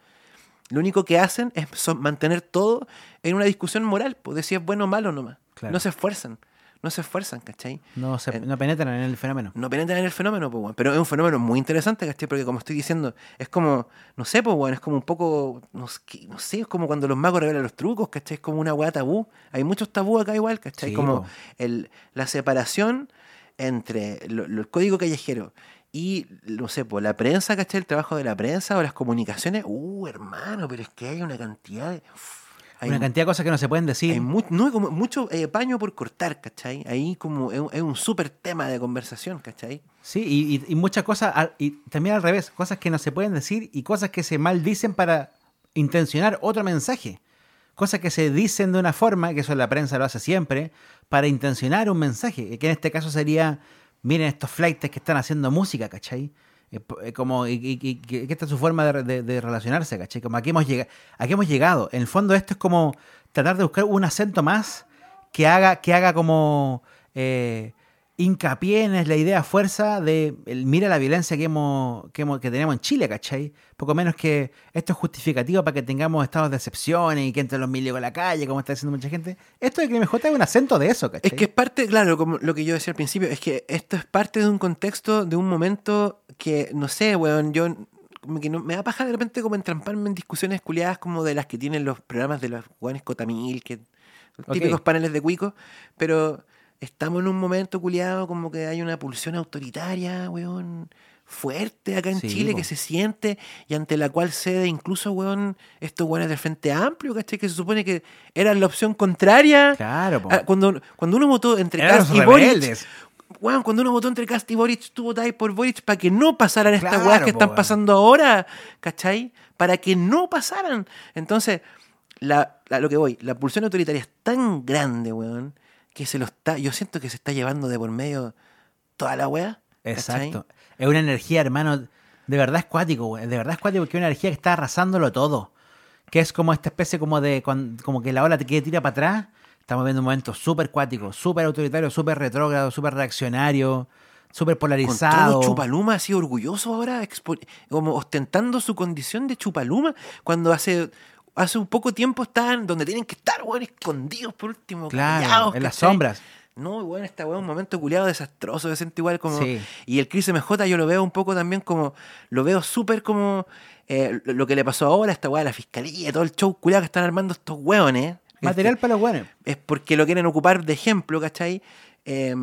lo único que hacen es son- mantener todo en una discusión moral, pues decir es bueno o malo nomás. Claro. No se esfuerzan, no se esfuerzan, ¿cachai? No, se, no penetran en el fenómeno. No penetran en el fenómeno, pues, weón. pero es un fenómeno muy interesante, ¿cachai? Porque como estoy diciendo, es como, no sé, pues, weón, es como un poco, no, sé, qué- no sé, es como cuando los magos revelan los trucos, ¿cachai? Es como una weá tabú. Hay muchos tabú acá igual, ¿cachai? Sí, como el, la separación entre lo- lo- el código callejero y, no sé, pues, la prensa, ¿cachai? El trabajo de la prensa o las comunicaciones. Uh, hermano, pero es que hay una cantidad de... uf, hay Una cantidad de cosas que no se pueden decir. hay mu- no, hay como mucho eh, paño por cortar, ¿cachai? Ahí como es, un- es un súper tema de conversación, ¿cachai? Sí, y, y- y muchas cosas, al- y también al revés, cosas que no se pueden decir y cosas que se maldicen para intencionar otro mensaje. Cosas que se dicen de una forma, que eso la prensa lo hace siempre, para intencionar un mensaje, que en este caso sería, miren estos flights que están haciendo música, ¿cachai? Eh, eh, como, y, y- que su forma de, relacionarse, ¿cachai? Como aquí hemos, llegado, aquí hemos llegado. En el fondo esto es como tratar de buscar un acento más que haga, que haga como eh, hincapié en la idea fuerza de el, mira la violencia que hemos, que tenemos en Chile, ¿cachai? Poco menos que esto es justificativo para que tengamos estados de excepción y que entre los milicos a la calle, como está diciendo mucha gente. Esto de Crimen J es un acento de eso, ¿cachai? Es que es parte, claro, como lo que yo decía al principio, es que esto es parte de un contexto, de un momento que, no sé, weón, yo que no, me da paja de repente como entramparme en discusiones culiadas como de las que tienen los programas de los weones Cotamil, que los típicos paneles de cuico, pero estamos en un momento culiado como que hay una pulsión autoritaria, weón, fuerte acá en Sí, Chile po. que se siente y ante la cual cede incluso, weón, estos weones del Frente Amplio, ¿cachai? Que se supone que eran la opción contraria. Claro, po. Cuando, cuando uno votó entre los y Boric. Weón, cuando uno votó entre Cast y Boric, tú votabas por Boric para que no pasaran estas weas que están weón. pasando ahora, ¿cachai? Para que no pasaran. Entonces, la, la- lo que voy, la pulsión autoritaria es tan grande, weón, que se lo está, yo siento que se está llevando de por medio toda la wea. ¿cachai? Exacto. Es una energía, hermano, de verdad es cuático, güey. De verdad es cuático porque es una energía que está arrasándolo todo. Que es como esta especie como de, como que la ola te quiere tira para atrás. Estamos viendo un momento súper cuático, súper autoritario, súper retrógrado, súper reaccionario, súper Con polarizado. todo Chupaluma así orgulloso ahora, como ostentando su condición de Chupaluma, cuando hace, hace un poco tiempo estaban donde tienen que estar, weón, escondidos por último, Claro, callados, en las sombras. No, weón, esta weón, un momento culiado desastroso, me siento igual como... Sí. Y el Chris MJ yo lo veo un poco también como... Lo veo súper como... eh, lo, que le pasó ahora, esta weá de la fiscalía, todo el show culiado que están armando estos weones. Material Este, para los buenos. es porque lo quieren ocupar de ejemplo, ¿cachai? Eh,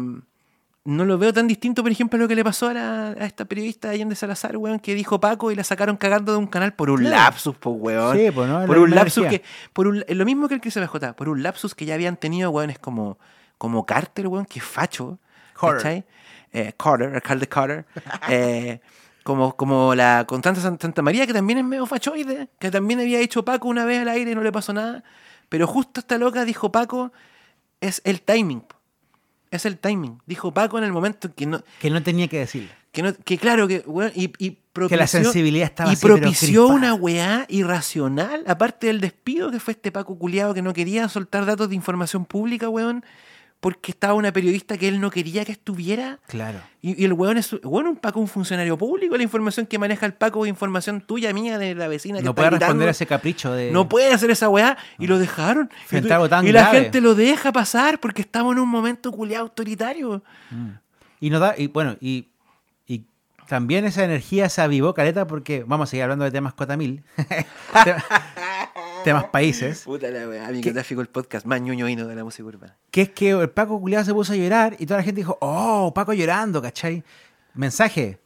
no lo veo tan distinto, por ejemplo, a lo que le pasó a, la- a esta periodista Allende Salazar, weón, que dijo Paco y la sacaron cagando de un canal por un Claro. lapsus, pues, weón. Sí, pues, ¿no? por La un lapsus energía. que. Por un, lo mismo que el Chris MJ, por un lapsus que ya habían tenido, weón, es como, como Carter, weón, que es facho. Carter. ¿cachai? Eh, Carter, alcalde Carter. eh, como, como la Constante San- Santa María, que también es medio fachoide, que también había hecho Paco una vez al aire y no le pasó nada. Pero justo esta loca dijo Paco, es el timing. Es el timing. Dijo Paco en el momento en que no, Que no tenía que decirlo. que, no, que claro, que, y, y propició, Que la sensibilidad estaba y así, propició una weá irracional, aparte del despido que fue este Paco culiado que no quería soltar datos de información pública, weón, porque estaba una periodista que él no quería que estuviera. Claro. Y, y el weón es weón, un Paco, un funcionario público, la información que maneja el Paco es información tuya, mía, de la vecina que No puede responder a ese capricho de. No puede hacer esa weá y lo dejaron. Y, tú- tan la grave. gente lo deja pasar porque estamos en un momento culiado autoritario. Y nos da, y bueno, y, y también esa energía se avivó, Caleta, porque vamos a seguir hablando de temas Cotamil. Tem- temas países. Puta la weá, microtráfico el podcast más ñoño hino de la música urbana. Que es que el Paco culiado se puso a llorar y toda la gente dijo, oh, Paco llorando, ¿cachai? Mensaje,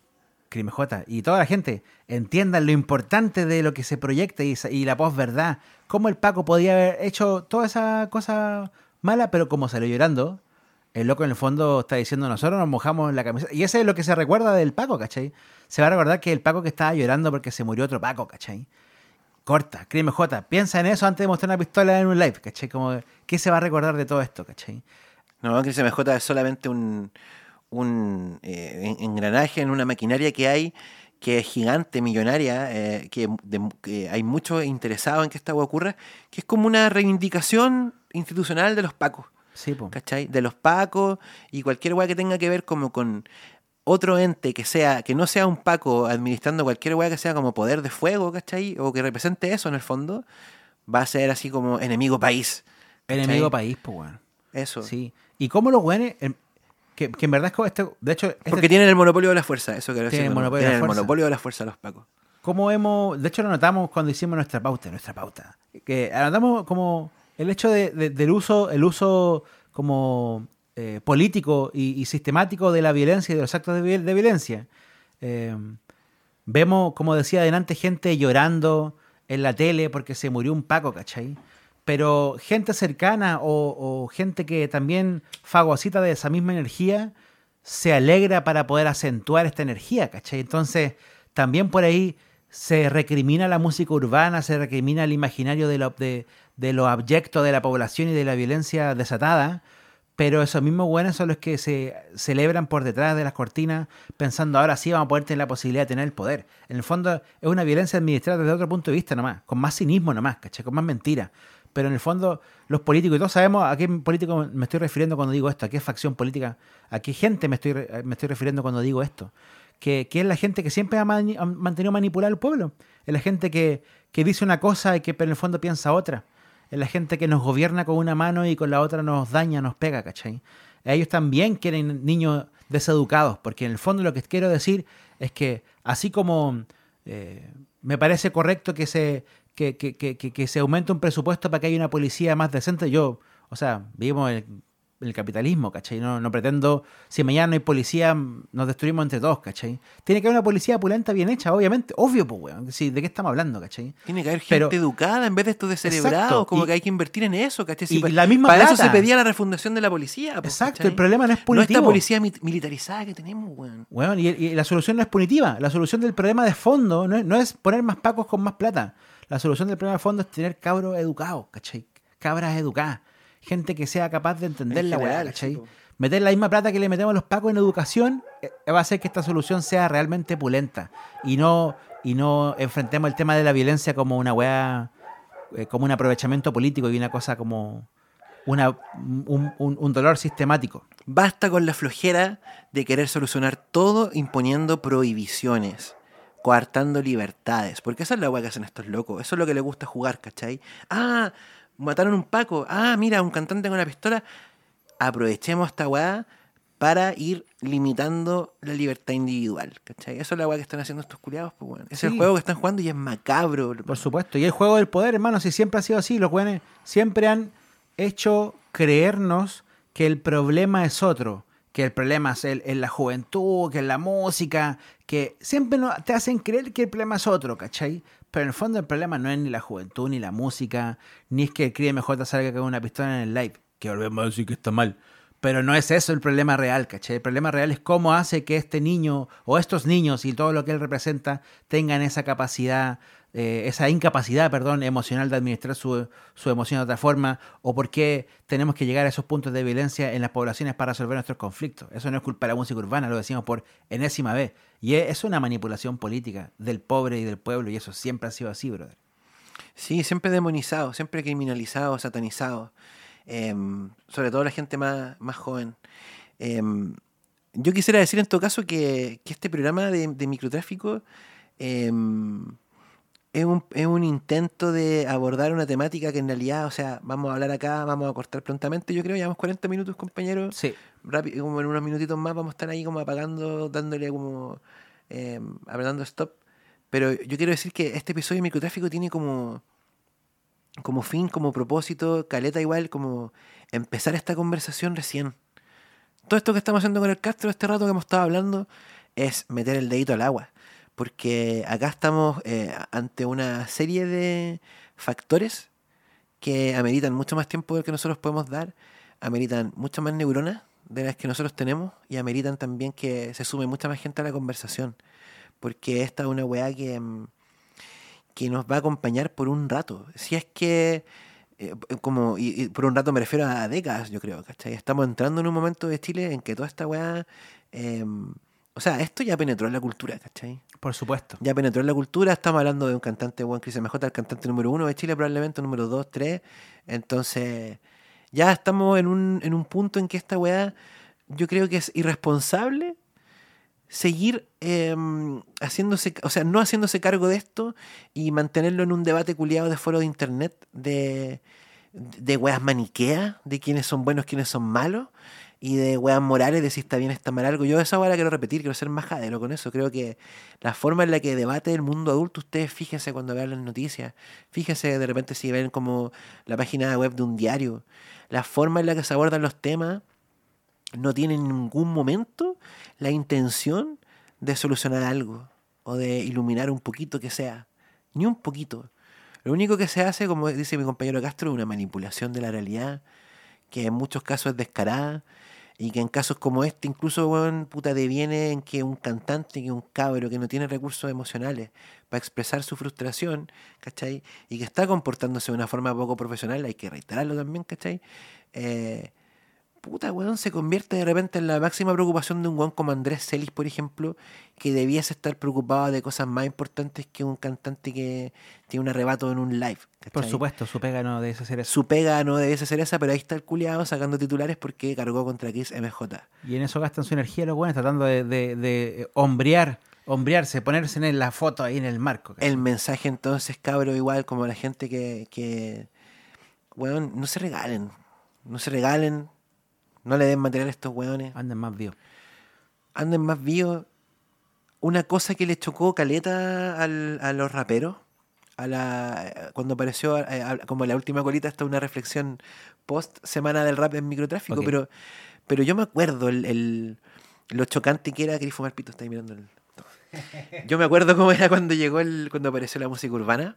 Crime J, y toda la gente, entiendan lo importante de lo que se proyecta y, y la posverdad. Cómo el Paco podía haber hecho toda esa cosa mala, pero como salió llorando, el loco en el fondo está diciendo, nosotros nos mojamos la camiseta. Y eso es lo que se recuerda del Paco, ¿cachai? Se va a recordar que el Paco que estaba llorando porque se murió otro Paco, ¿cachai? Corta, Crime J, piensa en eso antes de mostrar una pistola en un live, ¿cachai? Como, ¿qué se va a recordar de todo esto, ¿cachai? No, que MJ es solamente un, un eh, en- engranaje en una maquinaria que hay que es gigante, millonaria, eh, que, de- que hay muchos interesados en que esta ocurra, que es como una reivindicación institucional de los pacos, Sí, po. ¿cachai? De los pacos y cualquier hueá que tenga que ver como con otro ente que sea, que no sea un paco administrando cualquier hueá que sea como poder de fuego, ¿cachai? O que represente eso en el fondo, va a ser así como enemigo país. ¿cachai? Enemigo país, pues, weón. Eso. Sí. Y cómo los weones, em, que, que en verdad es como este, de hecho, este- Porque tienen el monopolio de la fuerza, eso quiero decir. Tienen el ¿no? monopolio de la Tienen el fuerza. monopolio de la fuerza los pacos. cómo hemos, de hecho lo notamos cuando hicimos nuestra pauta, nuestra pauta, que anotamos como el hecho de- de- del uso, el uso como eh, político y, sistemático de la violencia y de los actos de, viol- de violencia. Eh, vemos, como decía adelante, gente llorando en la tele porque se murió un Paco, ¿cachai? Pero gente cercana o, gente que también fagocita de esa misma energía se alegra para poder acentuar esta energía, ¿cachai? Entonces, también por ahí se recrimina la música urbana, se recrimina el imaginario de lo, de lo abyecto de la población y de la violencia desatada, pero esos mismos buenos son los que se celebran por detrás de las cortinas pensando ahora sí vamos a poder tener la posibilidad de tener el poder. En el fondo es una violencia administrada desde otro punto de vista nomás, con más cinismo nomás, ¿cachai? Con más mentira. Pero en el fondo los políticos, y todos sabemos a qué político me estoy refiriendo cuando digo esto, a qué facción política, a qué gente me estoy, me estoy refiriendo cuando digo esto. Que, que es la gente que siempre ha mantenido manipular al pueblo. Es la gente que, que dice una cosa y que pero en el fondo piensa otra. Es la gente que nos gobierna con una mano y con la otra nos daña, nos pega, ¿cachai? Ellos también quieren niños deseducados, porque en el fondo lo que quiero decir es que así como eh, me parece correcto que se, que, que, que, que- que se aumente un presupuesto para que haya una policía más decente, yo, o sea, vivimos en el, capitalismo, ¿cachai? No, no pretendo, si mañana no hay policía, nos destruimos entre todos, ¿cachai? Tiene que haber una policía pulenta bien hecha, obviamente, obvio, pues, weón. Sí, ¿De qué estamos hablando, ¿cachai? Tiene que haber gente Pero- educada en vez de estos descerebrados, Exacto, como y- que hay que invertir en eso, ¿cachai? Sí, y pues, la misma para eso se pedía la refundación de la policía. pues, Exacto, ¿cachai? el problema no es No punitivo. esta policía mi- militarizada que tenemos, weón. Weón, y, y la solución no es punitiva. La solución del problema de fondo no es, no es poner más pacos con más plata. La solución del problema de fondo es tener cabros educados, ¿cachai? Cabras educadas. Gente que sea capaz de entender En la weá, ¿cachai? Meter la misma plata que le metemos a los pacos en educación eh, va a hacer que esta solución sea realmente pulenta. Y no, y no enfrentemos el tema de la violencia como una weá, eh, como un aprovechamiento político y una cosa como una, un, un- un dolor sistemático. Basta con la flojera de querer solucionar todo imponiendo prohibiciones, coartando libertades. Porque esa es la weá que hacen estos locos. Eso es lo que les gusta jugar, ¿cachai? Ah, mataron un Paco. Ah, mira, un cantante con una pistola. Aprovechemos esta weá para ir limitando la libertad individual, ¿cachai? Eso es la weá que están haciendo estos culiados, pues, weón. Es el juego que están jugando y es macabro. Por supuesto. Y el juego del poder, hermano, si siempre ha sido así, los güeyes siempre han hecho creernos que el problema es otro, que el problema es el- en la juventud, que en la música, que siempre no, te hacen creer que el problema es otro, ¿cachai? Pero en el fondo el problema no es ni la juventud, ni la música, ni es que el Cris MJ salga con una pistola en el live, que volvemos a decir que está mal. Pero no es eso el problema real, ¿cachai? El problema real es cómo hace que este niño o estos niños y todo lo que él representa tengan esa capacidad, eh, esa incapacidad, perdón, emocional de administrar su, su emoción de otra forma, o por qué tenemos que llegar a esos puntos de violencia en las poblaciones para resolver nuestros conflictos. Eso no es culpa de la música urbana, lo decimos por enésima vez. Y es, una manipulación política del pobre y del pueblo, y eso siempre ha sido así, brother. Sí, siempre demonizado, siempre criminalizado, satanizado. Em, sobre todo la gente más, más joven. Em, yo quisiera decir en todo caso que, que este programa de, de microtráfico em, es, un, es un intento de abordar una temática que en realidad, o sea, vamos a hablar acá, vamos a cortar prontamente, yo creo, llevamos 40 minutos, compañeros. Sí, Rápido, como en unos minutitos más vamos a estar ahí como apagando, dándole como, eh, apretando stop. Pero yo quiero decir que este episodio de microtráfico tiene como, como fin, como propósito, caleta igual, como empezar esta conversación recién. Todo esto que estamos haciendo con el Castro, este rato que hemos estado hablando, es meter el dedito al agua. Porque acá estamos eh, ante una serie de factores que ameritan mucho más tiempo del que nosotros podemos dar, ameritan muchas más neuronas de las que nosotros tenemos y ameritan también que se sume mucha más gente a la conversación. Porque esta es una weá que, mm, que nos va a acompañar por un rato. Si es que, eh, como, y, por un rato me refiero a décadas, yo creo, ¿cachai? Estamos entrando en un momento de Chile en que toda esta weá, eh, o sea, esto ya penetró en la cultura, ¿cachai? Por supuesto. Ya penetró en la cultura, estamos hablando de un cantante, buen Chris MJ, el cantante número uno de Chile, probablemente número dos, tres. Entonces, ya estamos en un, en un punto en que esta weá, yo creo que es irresponsable seguir eh, haciéndose, o sea, no haciéndose cargo de esto y mantenerlo en un debate culiado de foro de internet de, de weas maniqueas, de quiénes son buenos, quiénes son malos, y de weas morales, de si está bien, está mal algo. Yo esa hora quiero repetir, quiero ser majadero con eso. Creo que la forma en la que debate el mundo adulto, ustedes fíjense cuando vean las noticias, fíjense de repente si ven como la página web de un diario, la forma en la que se abordan los temas no tiene en ningún momento la intención de solucionar algo o de iluminar un poquito que sea, ni un poquito. Lo único que se hace, como dice mi compañero Castro, es una manipulación de la realidad, que en muchos casos es descarada, y que en casos como este incluso, weón, puta, deviene en que un cantante, que un cabro que no tiene recursos emocionales para expresar su frustración, ¿cachai? Y que está comportándose de una forma poco profesional, hay que reiterarlo también, ¿cachai? Eh, puta, weón, se convierte de repente en la máxima preocupación de un weón como Andrés Celis, por ejemplo, que debiese estar preocupado de cosas más importantes que un cantante que tiene un arrebato en un live. Por supuesto, su pega no debe ser eso. Su pega no debe ser esa, pero ahí está el culiado sacando titulares porque cargó contra Chris MJ. Y en eso gastan su energía los buenos tratando de, de, de hombrear, hombrearse, ponerse en la foto ahí en el marco. El mensaje entonces, cabro, igual como la gente que, que weón, no se regalen, no se regalen, no le den material a estos weones. Andan más vivos. anden más vivos. Una cosa que le chocó caleta al- a los raperos, a la, cuando apareció eh, a- como la última colita, hasta una reflexión post semana del rap en microtráfico, pero, pero yo me acuerdo el, el- lo chocante que era. Quería fumar pito, está ahí mirando el. Yo me acuerdo cómo era cuando llegó el, cuando apareció la música urbana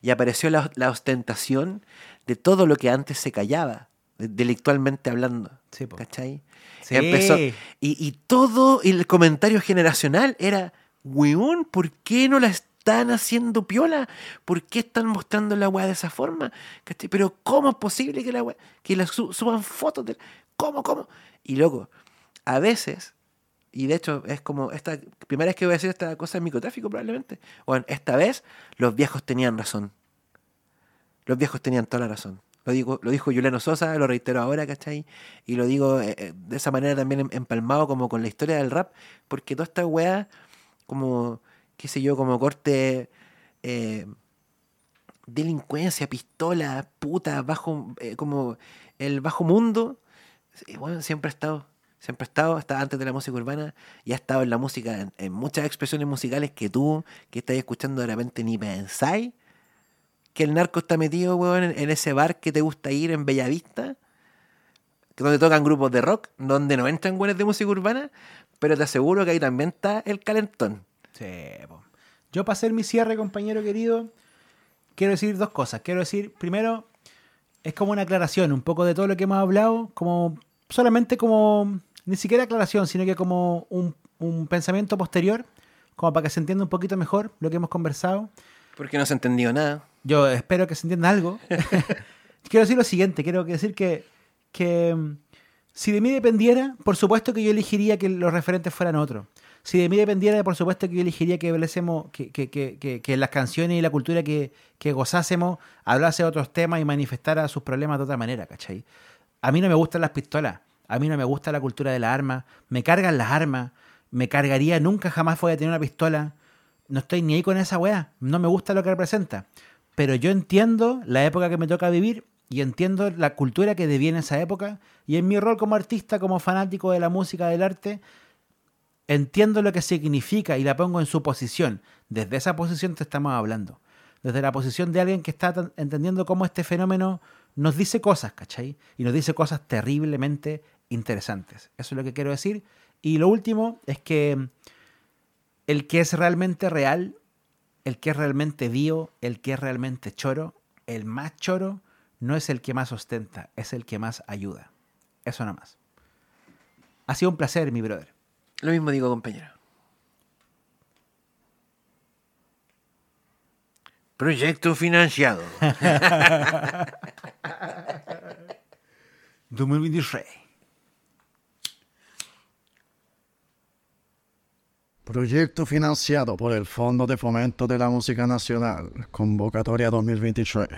y apareció la, la ostentación de todo lo que antes se callaba, delictualmente hablando. Sí. ¿Cachai? Sí. Empezó. Y, y todo el comentario generacional era, weón, ¿por qué no la están haciendo piola? ¿Por qué están mostrando la weá de esa forma? ¿Cachai? Pero ¿cómo es posible que la weá, que la su- suban fotos de ¿Cómo, cómo? Y loco, a veces, y de hecho es como esta primera vez que voy a decir esta cosa en microtráfico probablemente, bueno, esta vez los viejos tenían razón. Los viejos tenían toda la razón. Lo, digo, lo dijo Juliano Sosa, lo reitero ahora, ¿cachai? Y lo digo eh, eh, de esa manera también em- empalmado como con la historia del rap, porque toda esta weá, como, qué sé yo, como corte eh, delincuencia, pistola, puta, bajo, como el bajo mundo, bueno, siempre ha estado. Siempre ha estado, hasta antes de la música urbana, y ha estado en la música, en, en muchas expresiones musicales que tú, que estás escuchando de repente, ni pensáis que el narco está metido, weón, en, en ese bar que te gusta ir en Bellavista, donde tocan grupos de rock, donde no entran buenos de música urbana, pero te aseguro que ahí también está el calentón. Sí, po. Yo para hacer mi cierre, compañero querido, quiero decir dos cosas. Quiero decir, primero, es como una aclaración, un poco de todo lo que hemos hablado, como solamente como, ni siquiera aclaración, sino que como un, un pensamiento posterior, como para que se entienda un poquito mejor lo que hemos conversado. Porque no se ha entendido nada. Yo espero que se entienda algo. quiero decir lo siguiente, quiero decir que, que mm, si de mí dependiera, por supuesto que yo elegiría que los referentes fueran otros. Si de mí dependiera, por supuesto que yo elegiría que que, que, que, que, las canciones y la cultura que, que gozásemos hablase de otros temas y manifestara sus problemas de otra manera, ¿cachai? A mí no me gustan las pistolas, a mí no me gusta la cultura de las armas, me cargan las armas, me cargaría, nunca jamás voy a tener una pistola, no estoy ni ahí con esa weá, no me gusta lo que representa. Pero yo entiendo la época que me toca vivir y entiendo la cultura que deviene esa época y en mi rol como artista, como fanático de la música, del arte, entiendo lo que significa y la pongo en su posición. Desde esa posición te estamos hablando. Desde la posición de alguien que está entendiendo cómo este fenómeno nos dice cosas, ¿cachai? Y nos dice cosas terriblemente interesantes. Eso es lo que quiero decir. Y lo último es que el que es realmente real, el que es realmente dio, el que es realmente choro, el más choro, no es el que más ostenta, es el que más ayuda. Eso nada más. Ha sido un placer, mi brother. Lo mismo digo, compañero. Proyecto financiado. 2023. Proyecto financiado por el Fondo de Fomento de la Música Nacional, convocatoria 2023.